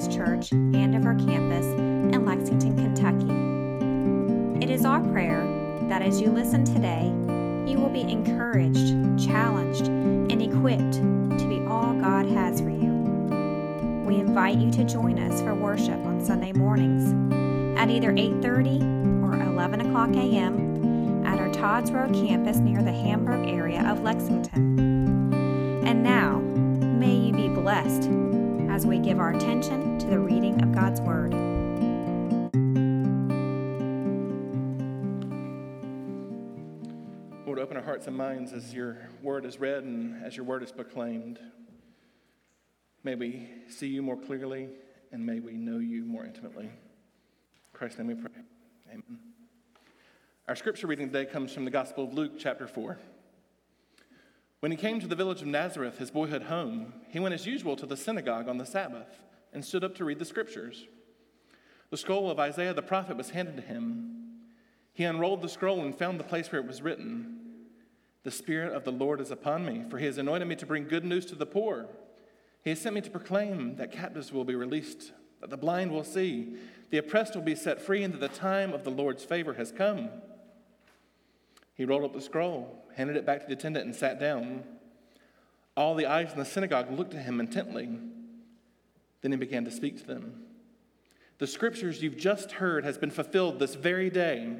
Baptist Church and of our campus in Lexington, Kentucky. It is our prayer that as you listen today, you will be encouraged, challenged, and equipped to be all God has for you. We invite you to join us for worship on Sunday mornings at either 8:30 or 11 o'clock a.m. at our Todd's Road campus near the Hamburg area of Lexington. And now, may you be blessed as we give our attention to the reading of God's Word. Lord, open our hearts and minds as your word is read and as your word is proclaimed. May we see you more clearly and may we know you more intimately. In Christ's name we pray. Amen. Our scripture reading today comes from the Gospel of Luke, chapter 4. When he came to the village of Nazareth, his boyhood home, he went as usual to the synagogue on the Sabbath and stood up to read the scriptures. The scroll of Isaiah the prophet was handed to him. He unrolled the scroll and found the place where it was written The Spirit of the Lord is upon me, for he has anointed me to bring good news to the poor. He has sent me to proclaim that captives will be released, that the blind will see, the oppressed will be set free, and that the time of the Lord's favor has come. He rolled up the scroll, handed it back to the attendant, and sat down. All the eyes in the synagogue looked at him intently. Then he began to speak to them. The scriptures you've just heard has been fulfilled this very day.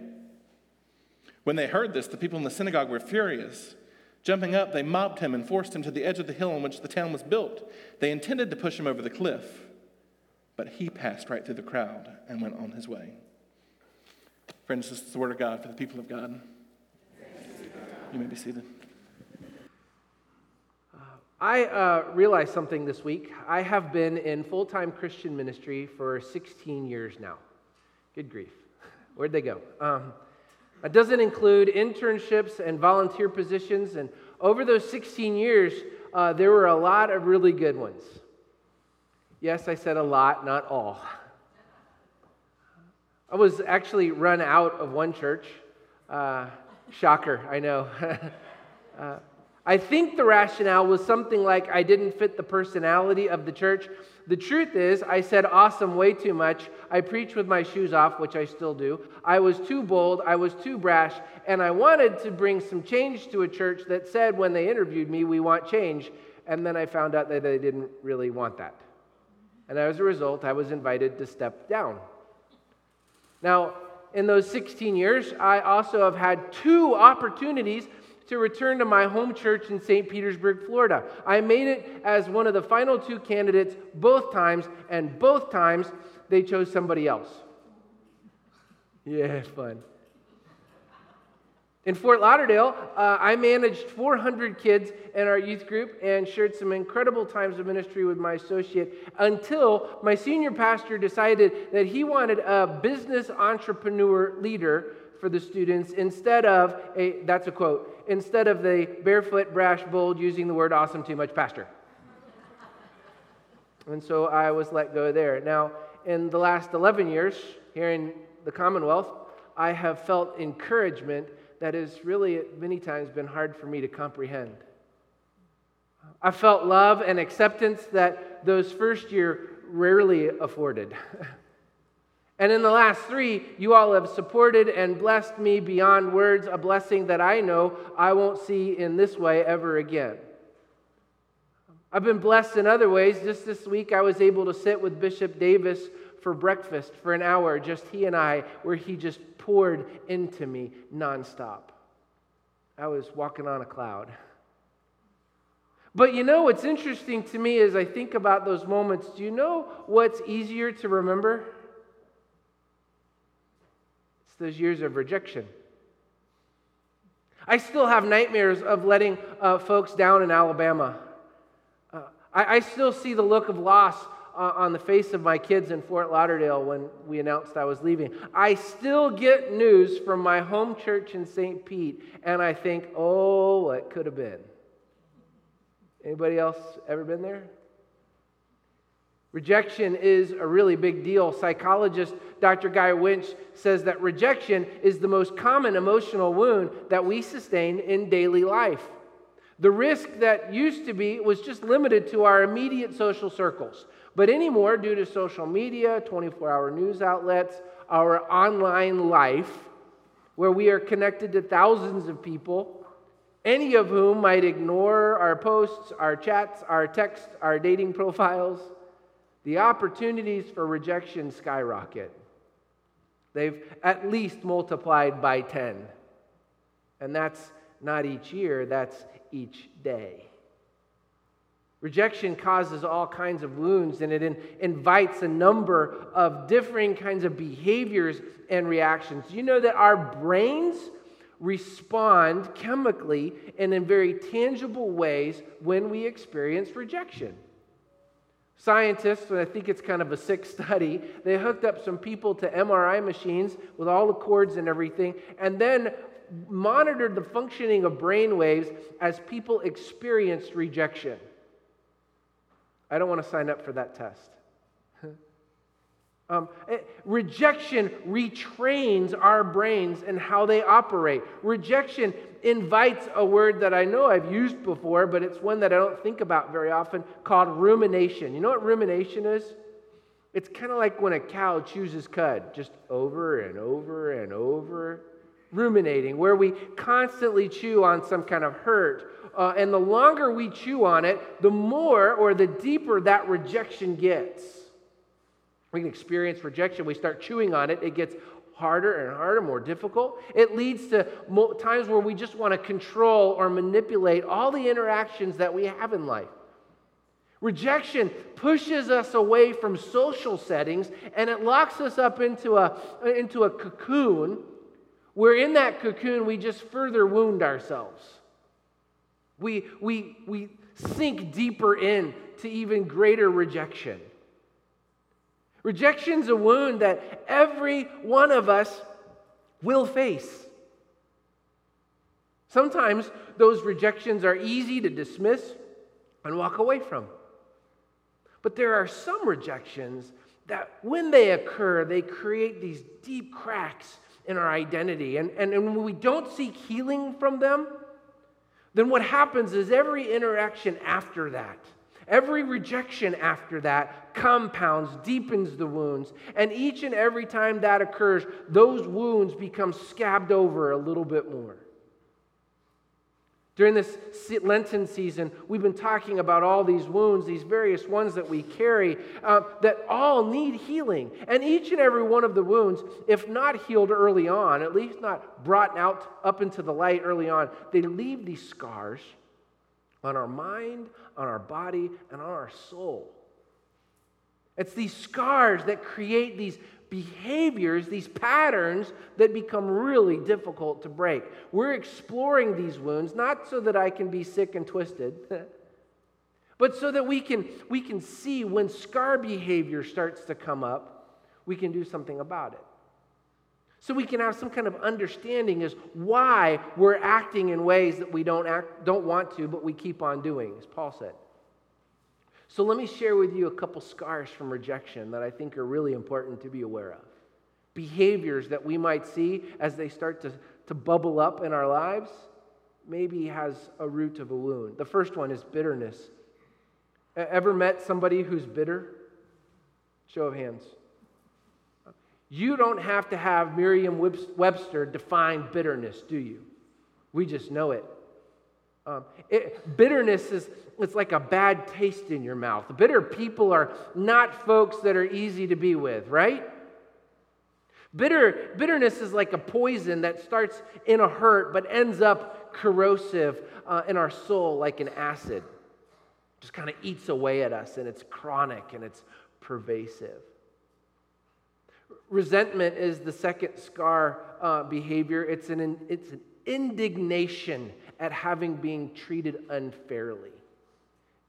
When they heard this, the people in the synagogue were furious. Jumping up, they mobbed him and forced him to the edge of the hill on which the town was built. They intended to push him over the cliff, but he passed right through the crowd and went on his way. Friends, this is the word of God for the people of God. You may be seated. I uh, realized something this week. I have been in full time Christian ministry for 16 years now. Good grief. Where'd they go? Um, that doesn't include internships and volunteer positions. And over those 16 years, uh, there were a lot of really good ones. Yes, I said a lot, not all. I was actually run out of one church. Uh, shocker, I know. uh, I think the rationale was something like I didn't fit the personality of the church. The truth is, I said awesome way too much. I preached with my shoes off, which I still do. I was too bold, I was too brash, and I wanted to bring some change to a church that said when they interviewed me, we want change. And then I found out that they didn't really want that. And as a result, I was invited to step down. Now, in those 16 years, I also have had two opportunities to return to my home church in St. Petersburg, Florida. I made it as one of the final two candidates both times, and both times they chose somebody else. Yeah, fun. In Fort Lauderdale, uh, I managed 400 kids in our youth group and shared some incredible times of ministry with my associate until my senior pastor decided that he wanted a business entrepreneur leader for the students instead of a, that's a quote, instead of the barefoot, brash, bold, using the word awesome too much pastor. and so I was let go there. Now, in the last 11 years here in the Commonwealth, I have felt encouragement that has really many times been hard for me to comprehend. I felt love and acceptance that those first year rarely afforded. and in the last three, you all have supported and blessed me beyond words, a blessing that I know I won't see in this way ever again. I've been blessed in other ways. Just this week, I was able to sit with Bishop Davis for breakfast for an hour, just he and I, where he just poured into me nonstop. I was walking on a cloud. But you know what's interesting to me as I think about those moments? Do you know what's easier to remember? It's those years of rejection. I still have nightmares of letting uh, folks down in Alabama. Uh, I, I still see the look of loss uh, on the face of my kids in Fort Lauderdale when we announced I was leaving. I still get news from my home church in St. Pete, and I think, oh, what could have been. Anybody else ever been there? Rejection is a really big deal. Psychologist Dr. Guy Winch says that rejection is the most common emotional wound that we sustain in daily life. The risk that used to be was just limited to our immediate social circles. But anymore, due to social media, 24 hour news outlets, our online life, where we are connected to thousands of people, any of whom might ignore our posts, our chats, our texts, our dating profiles, the opportunities for rejection skyrocket. They've at least multiplied by 10. And that's not each year, that's each day. Rejection causes all kinds of wounds and it in, invites a number of differing kinds of behaviors and reactions. You know that our brains respond chemically and in very tangible ways when we experience rejection. Scientists, and I think it's kind of a sick study, they hooked up some people to MRI machines with all the cords and everything, and then monitored the functioning of brain waves as people experienced rejection. I don't want to sign up for that test. Um, it, rejection retrains our brains and how they operate. Rejection invites a word that I know I've used before, but it's one that I don't think about very often called rumination. You know what rumination is? It's kind of like when a cow chooses cud, just over and over and over. Ruminating, where we constantly chew on some kind of hurt. Uh, and the longer we chew on it, the more or the deeper that rejection gets. We can experience rejection. We start chewing on it, it gets harder and harder, more difficult. It leads to times where we just want to control or manipulate all the interactions that we have in life. Rejection pushes us away from social settings and it locks us up into a, into a cocoon where in that cocoon we just further wound ourselves. We, we, we sink deeper in to even greater rejection. Rejection's a wound that every one of us will face. Sometimes those rejections are easy to dismiss and walk away from. But there are some rejections that, when they occur, they create these deep cracks in our identity. And, and, and when we don't seek healing from them, then what happens is every interaction after that Every rejection after that compounds, deepens the wounds. And each and every time that occurs, those wounds become scabbed over a little bit more. During this Lenten season, we've been talking about all these wounds, these various ones that we carry, uh, that all need healing. And each and every one of the wounds, if not healed early on, at least not brought out up into the light early on, they leave these scars on our mind, on our body, and on our soul. It's these scars that create these behaviors, these patterns that become really difficult to break. We're exploring these wounds not so that I can be sick and twisted, but so that we can, we can see when scar behavior starts to come up, we can do something about it so we can have some kind of understanding as why we're acting in ways that we don't act don't want to but we keep on doing as paul said so let me share with you a couple scars from rejection that i think are really important to be aware of. Behaviors that we might see as they start to, to bubble up in our lives maybe has a root of a wound. The first one is bitterness. Ever met somebody who's bitter? Show of hands. You don't have to have Merriam Webster define bitterness, do you? We just know it. Um, it. Bitterness is it's like a bad taste in your mouth. Bitter people are not folks that are easy to be with, right? Bitter, bitterness is like a poison that starts in a hurt but ends up corrosive uh, in our soul like an acid. Just kind of eats away at us and it's chronic and it's pervasive. Resentment is the second scar uh, behavior. It's an, it's an indignation at having been treated unfairly.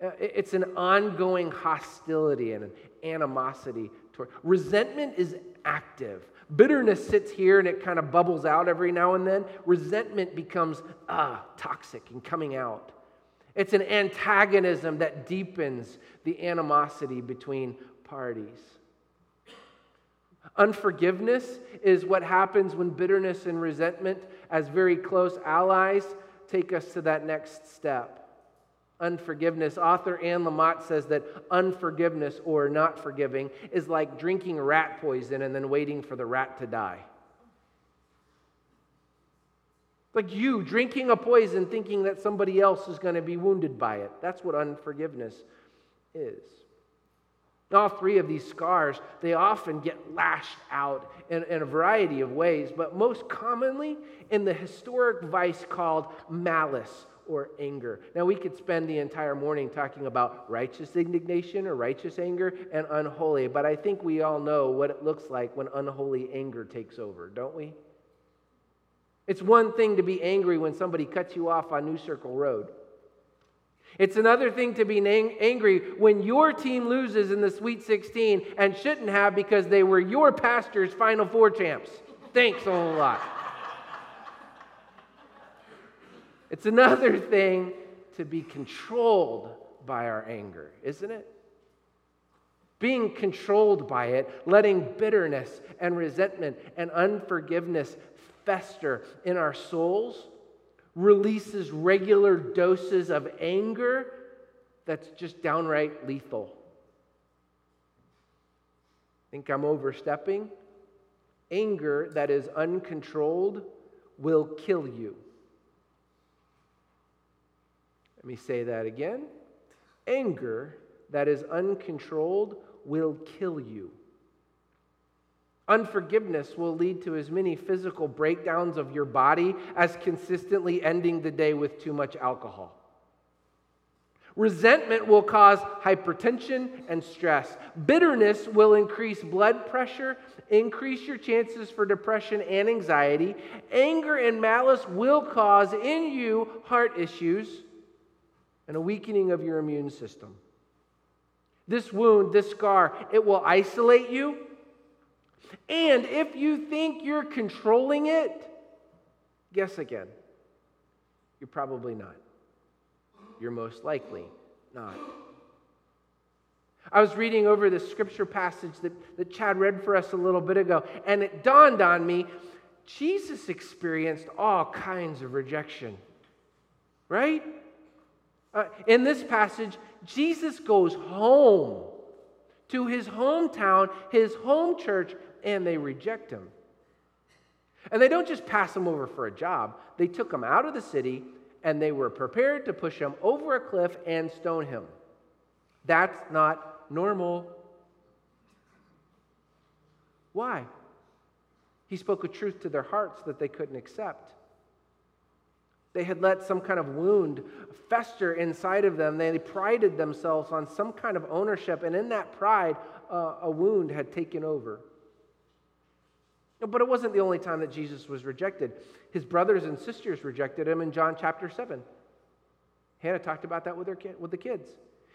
Uh, it's an ongoing hostility and an animosity toward. Resentment is active. Bitterness sits here and it kind of bubbles out every now and then. Resentment becomes ah, toxic and coming out. It's an antagonism that deepens the animosity between parties. Unforgiveness is what happens when bitterness and resentment, as very close allies, take us to that next step. unforgiveness. Author Anne Lamott says that unforgiveness or not forgiving is like drinking rat poison and then waiting for the rat to die. Like you drinking a poison thinking that somebody else is going to be wounded by it. That's what unforgiveness is. All three of these scars, they often get lashed out in, in, a variety of ways, but most commonly in the historic vice called malice or anger. Now, we could spend the entire morning talking about righteous indignation or righteous anger and unholy, but I think we all know what it looks like when unholy anger takes over, don't we? It's one thing to be angry when somebody cuts you off on New Circle Road. It's another thing to be angry when your team loses in the Sweet 16 and shouldn't have because they were your pastor's Final Four champs. Thanks a whole lot. It's another thing to be controlled by our anger, isn't it? Being controlled by it, letting bitterness and resentment and unforgiveness fester in our souls, releases regular doses of anger that's just downright lethal. Think I'm overstepping? Anger that is uncontrolled will kill you. Let me say that again. Anger that is uncontrolled will kill you. Unforgiveness will lead to as many physical breakdowns of your body as consistently ending the day with too much alcohol. Resentment will cause hypertension and stress. Bitterness will increase blood pressure, increase your chances for depression and anxiety. Anger and malice will cause in you heart issues and a weakening of your immune system. This wound, this scar, it will isolate you and if you think you're controlling it, guess again. You're probably not. You're most likely not. I was reading over the scripture passage that, that Chad read for us a little bit ago, and it dawned on me Jesus experienced all kinds of rejection, right? Uh, in this passage, Jesus goes home to his hometown, his home church, and they reject him. And they don't just pass him over for a job, they took him out of the city and they were prepared to push him over a cliff and stone him. That's not normal. Why? He spoke a truth to their hearts that they couldn't accept. They had let some kind of wound fester inside of them. They prided themselves on some kind of ownership, and in that pride, uh, a wound had taken over. But it wasn't the only time that Jesus was rejected. His brothers and sisters rejected him in John chapter 7. Hannah talked about that with, her kid, with the kids.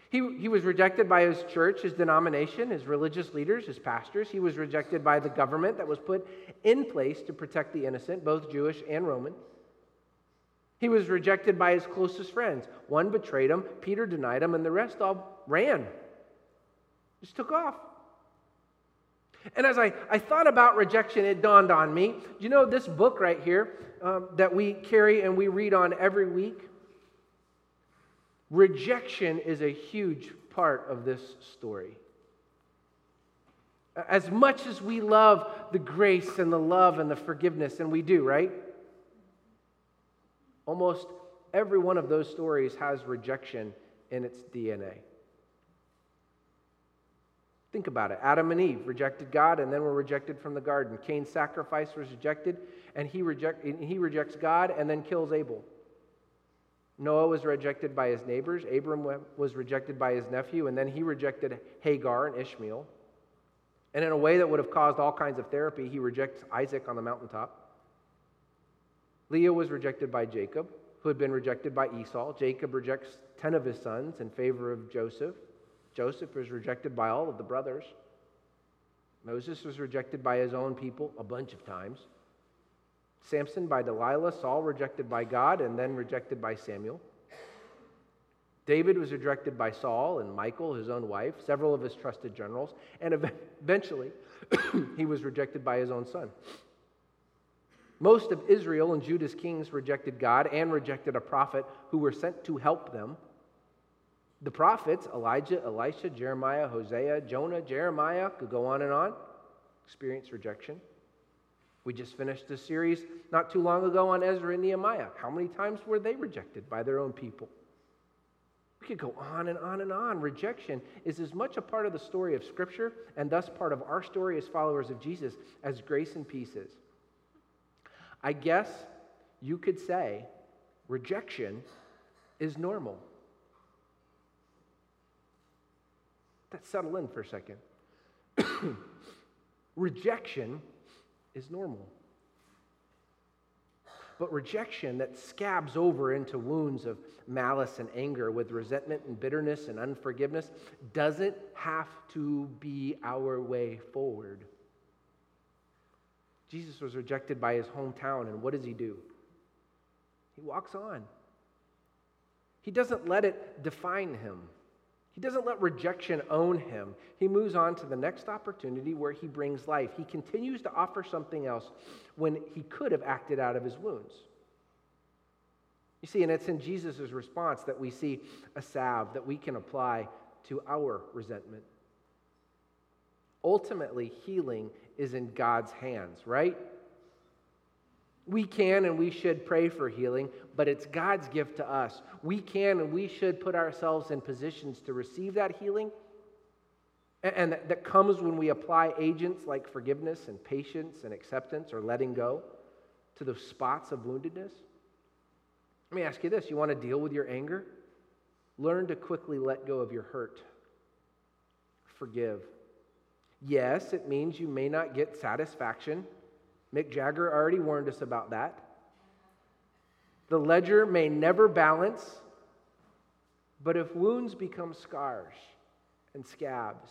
He, he was rejected by his church, his denomination, his religious leaders, his pastors. He was rejected by the government that was put in place to protect the innocent, both Jewish and Roman. He was rejected by his closest friends. One betrayed him, Peter denied him, and the rest all ran. Just took off. And as I, I thought about rejection, it dawned on me. You know, this book right here um, that we carry and we read on every week? Rejection is a huge part of this story. As much as we love the grace and the love and the forgiveness, and we do, right? Almost every one of those stories has rejection in its DNA. Think about it. Adam and Eve rejected God and then were rejected from the garden. Cain's sacrifice was rejected, and he, reject, he rejects God and then kills Abel. Noah was rejected by his neighbors. Abram was rejected by his nephew, and then he rejected Hagar and Ishmael. And in a way that would have caused all kinds of therapy, he rejects Isaac on the mountaintop. Leah was rejected by Jacob, who had been rejected by Esau. Jacob rejects 10 of his sons in favor of Joseph. Joseph was rejected by all of the brothers. Moses was rejected by his own people a bunch of times. Samson by Delilah, Saul rejected by God, and then rejected by Samuel. David was rejected by Saul and Michal, his own wife, several of his trusted generals, and eventually he was rejected by his own son. Most of Israel and Judah's kings rejected God and rejected a prophet who were sent to help them. The prophets, Elijah, Elisha, Jeremiah, Hosea, Jonah, Jeremiah, could go on and on, experienced rejection. We just finished a series not too long ago on Ezra and Nehemiah. How many times were they rejected by their own people? We could go on and on and on. Rejection is as much a part of the story of Scripture and thus part of our story as followers of Jesus as grace and peace is. I guess you could say rejection is normal. Let's settle in for a second. rejection is normal. But rejection that scabs over into wounds of malice and anger with resentment and bitterness and unforgiveness doesn't have to be our way forward. Jesus was rejected by his hometown, and what does he do? He walks on. He doesn't let it define him. He doesn't let rejection own him. He moves on to the next opportunity where he brings life. He continues to offer something else when he could have acted out of his wounds. You see, and it's in Jesus' response that we see a salve that we can apply to our resentment. Ultimately, healing is in God's hands, right? We can and we should pray for healing, but it's God's gift to us. We can and we should put ourselves in positions to receive that healing. And that comes when we apply agents like forgiveness and patience and acceptance or letting go to those spots of woundedness. Let me ask you this you want to deal with your anger? Learn to quickly let go of your hurt. Forgive. Yes, it means you may not get satisfaction Mick Jagger already warned us about that. The ledger may never balance, but if wounds become scars and scabs,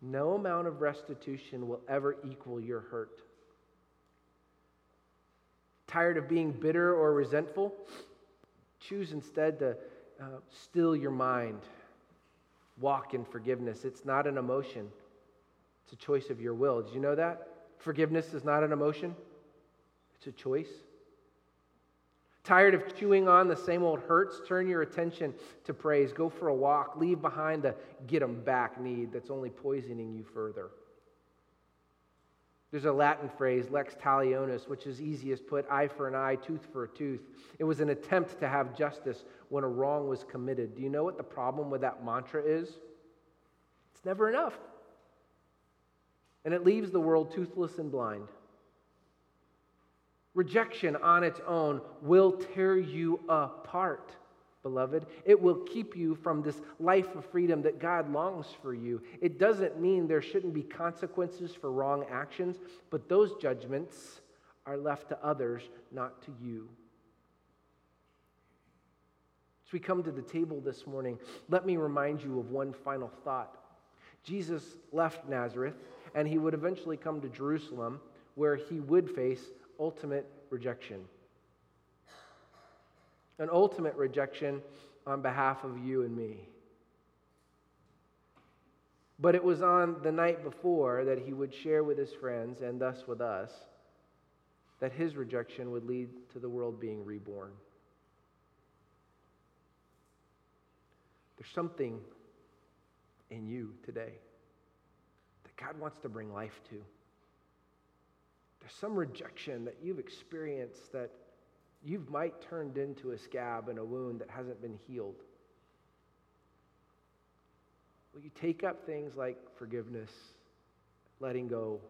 no amount of restitution will ever equal your hurt. Tired of being bitter or resentful? Choose instead to uh, still your mind. Walk in forgiveness. It's not an emotion, it's a choice of your will. Did you know that? Forgiveness is not an emotion, it's a choice. Tired of chewing on the same old hurts? Turn your attention to praise. Go for a walk. Leave behind the get them back need that's only poisoning you further. There's a Latin phrase, lex talionis, which is easiest put eye for an eye, tooth for a tooth. It was an attempt to have justice when a wrong was committed. Do you know what the problem with that mantra is? It's never enough and it leaves the world toothless and blind. Rejection on its own will tear you apart, beloved. It will keep you from this life of freedom that God longs for you. It doesn't mean there shouldn't be consequences for wrong actions, but those judgments are left to others, not to you. As we come to the table this morning, let me remind you of one final thought. Jesus left Nazareth and he would eventually come to Jerusalem where he would face ultimate rejection. An ultimate rejection on behalf of you and me. But it was on the night before that he would share with his friends and thus with us that his rejection would lead to the world being reborn. There's something in you today. God wants to bring life to. There's some rejection that you've experienced that you've might turned into a scab and a wound that hasn't been healed. Will you take up things like forgiveness, letting go,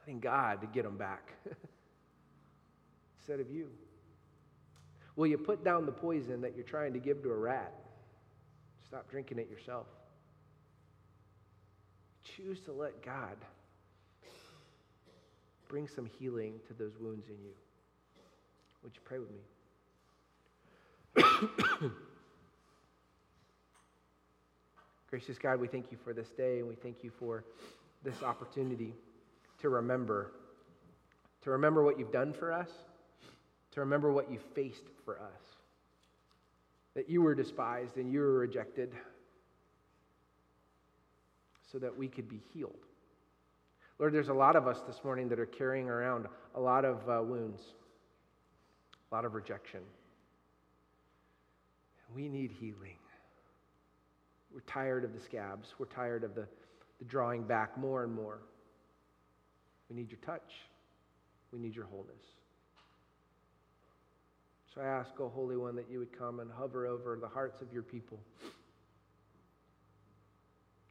letting God to get them back instead of you? Will you put down the poison that you're trying to give to a rat? Stop drinking it yourself choose to let God bring some healing to those wounds in you. Would you pray with me? Gracious God, we thank you for this day and we thank you for this opportunity to remember. To remember what you've done for us, to remember what you faced for us. That you were despised and you were rejected so that we could be healed. Lord, there's a lot of us this morning that are carrying around a lot of uh, wounds, a lot of rejection. We need healing. We're tired of the scabs. We're tired of the, the drawing back more and more. We need your touch. We need your wholeness. So I ask, O Holy One, that you would come and hover over the hearts of your people.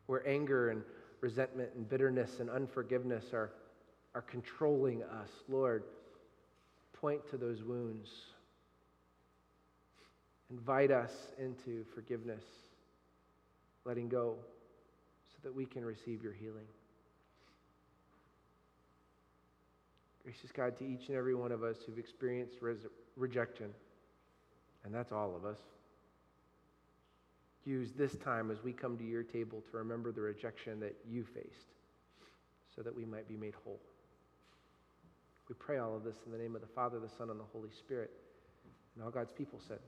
Where anger and resentment and bitterness and unforgiveness are, are controlling us, Lord, point to those wounds. Invite us into forgiveness, letting go, so that we can receive your healing. Gracious God, to each and every one of us who've experienced res- rejection, and that's all of us, use this time as we come to your table to remember the rejection that you faced so that we might be made whole. We pray all of this in the name of the Father, the Son, and the Holy Spirit. And all God's people said,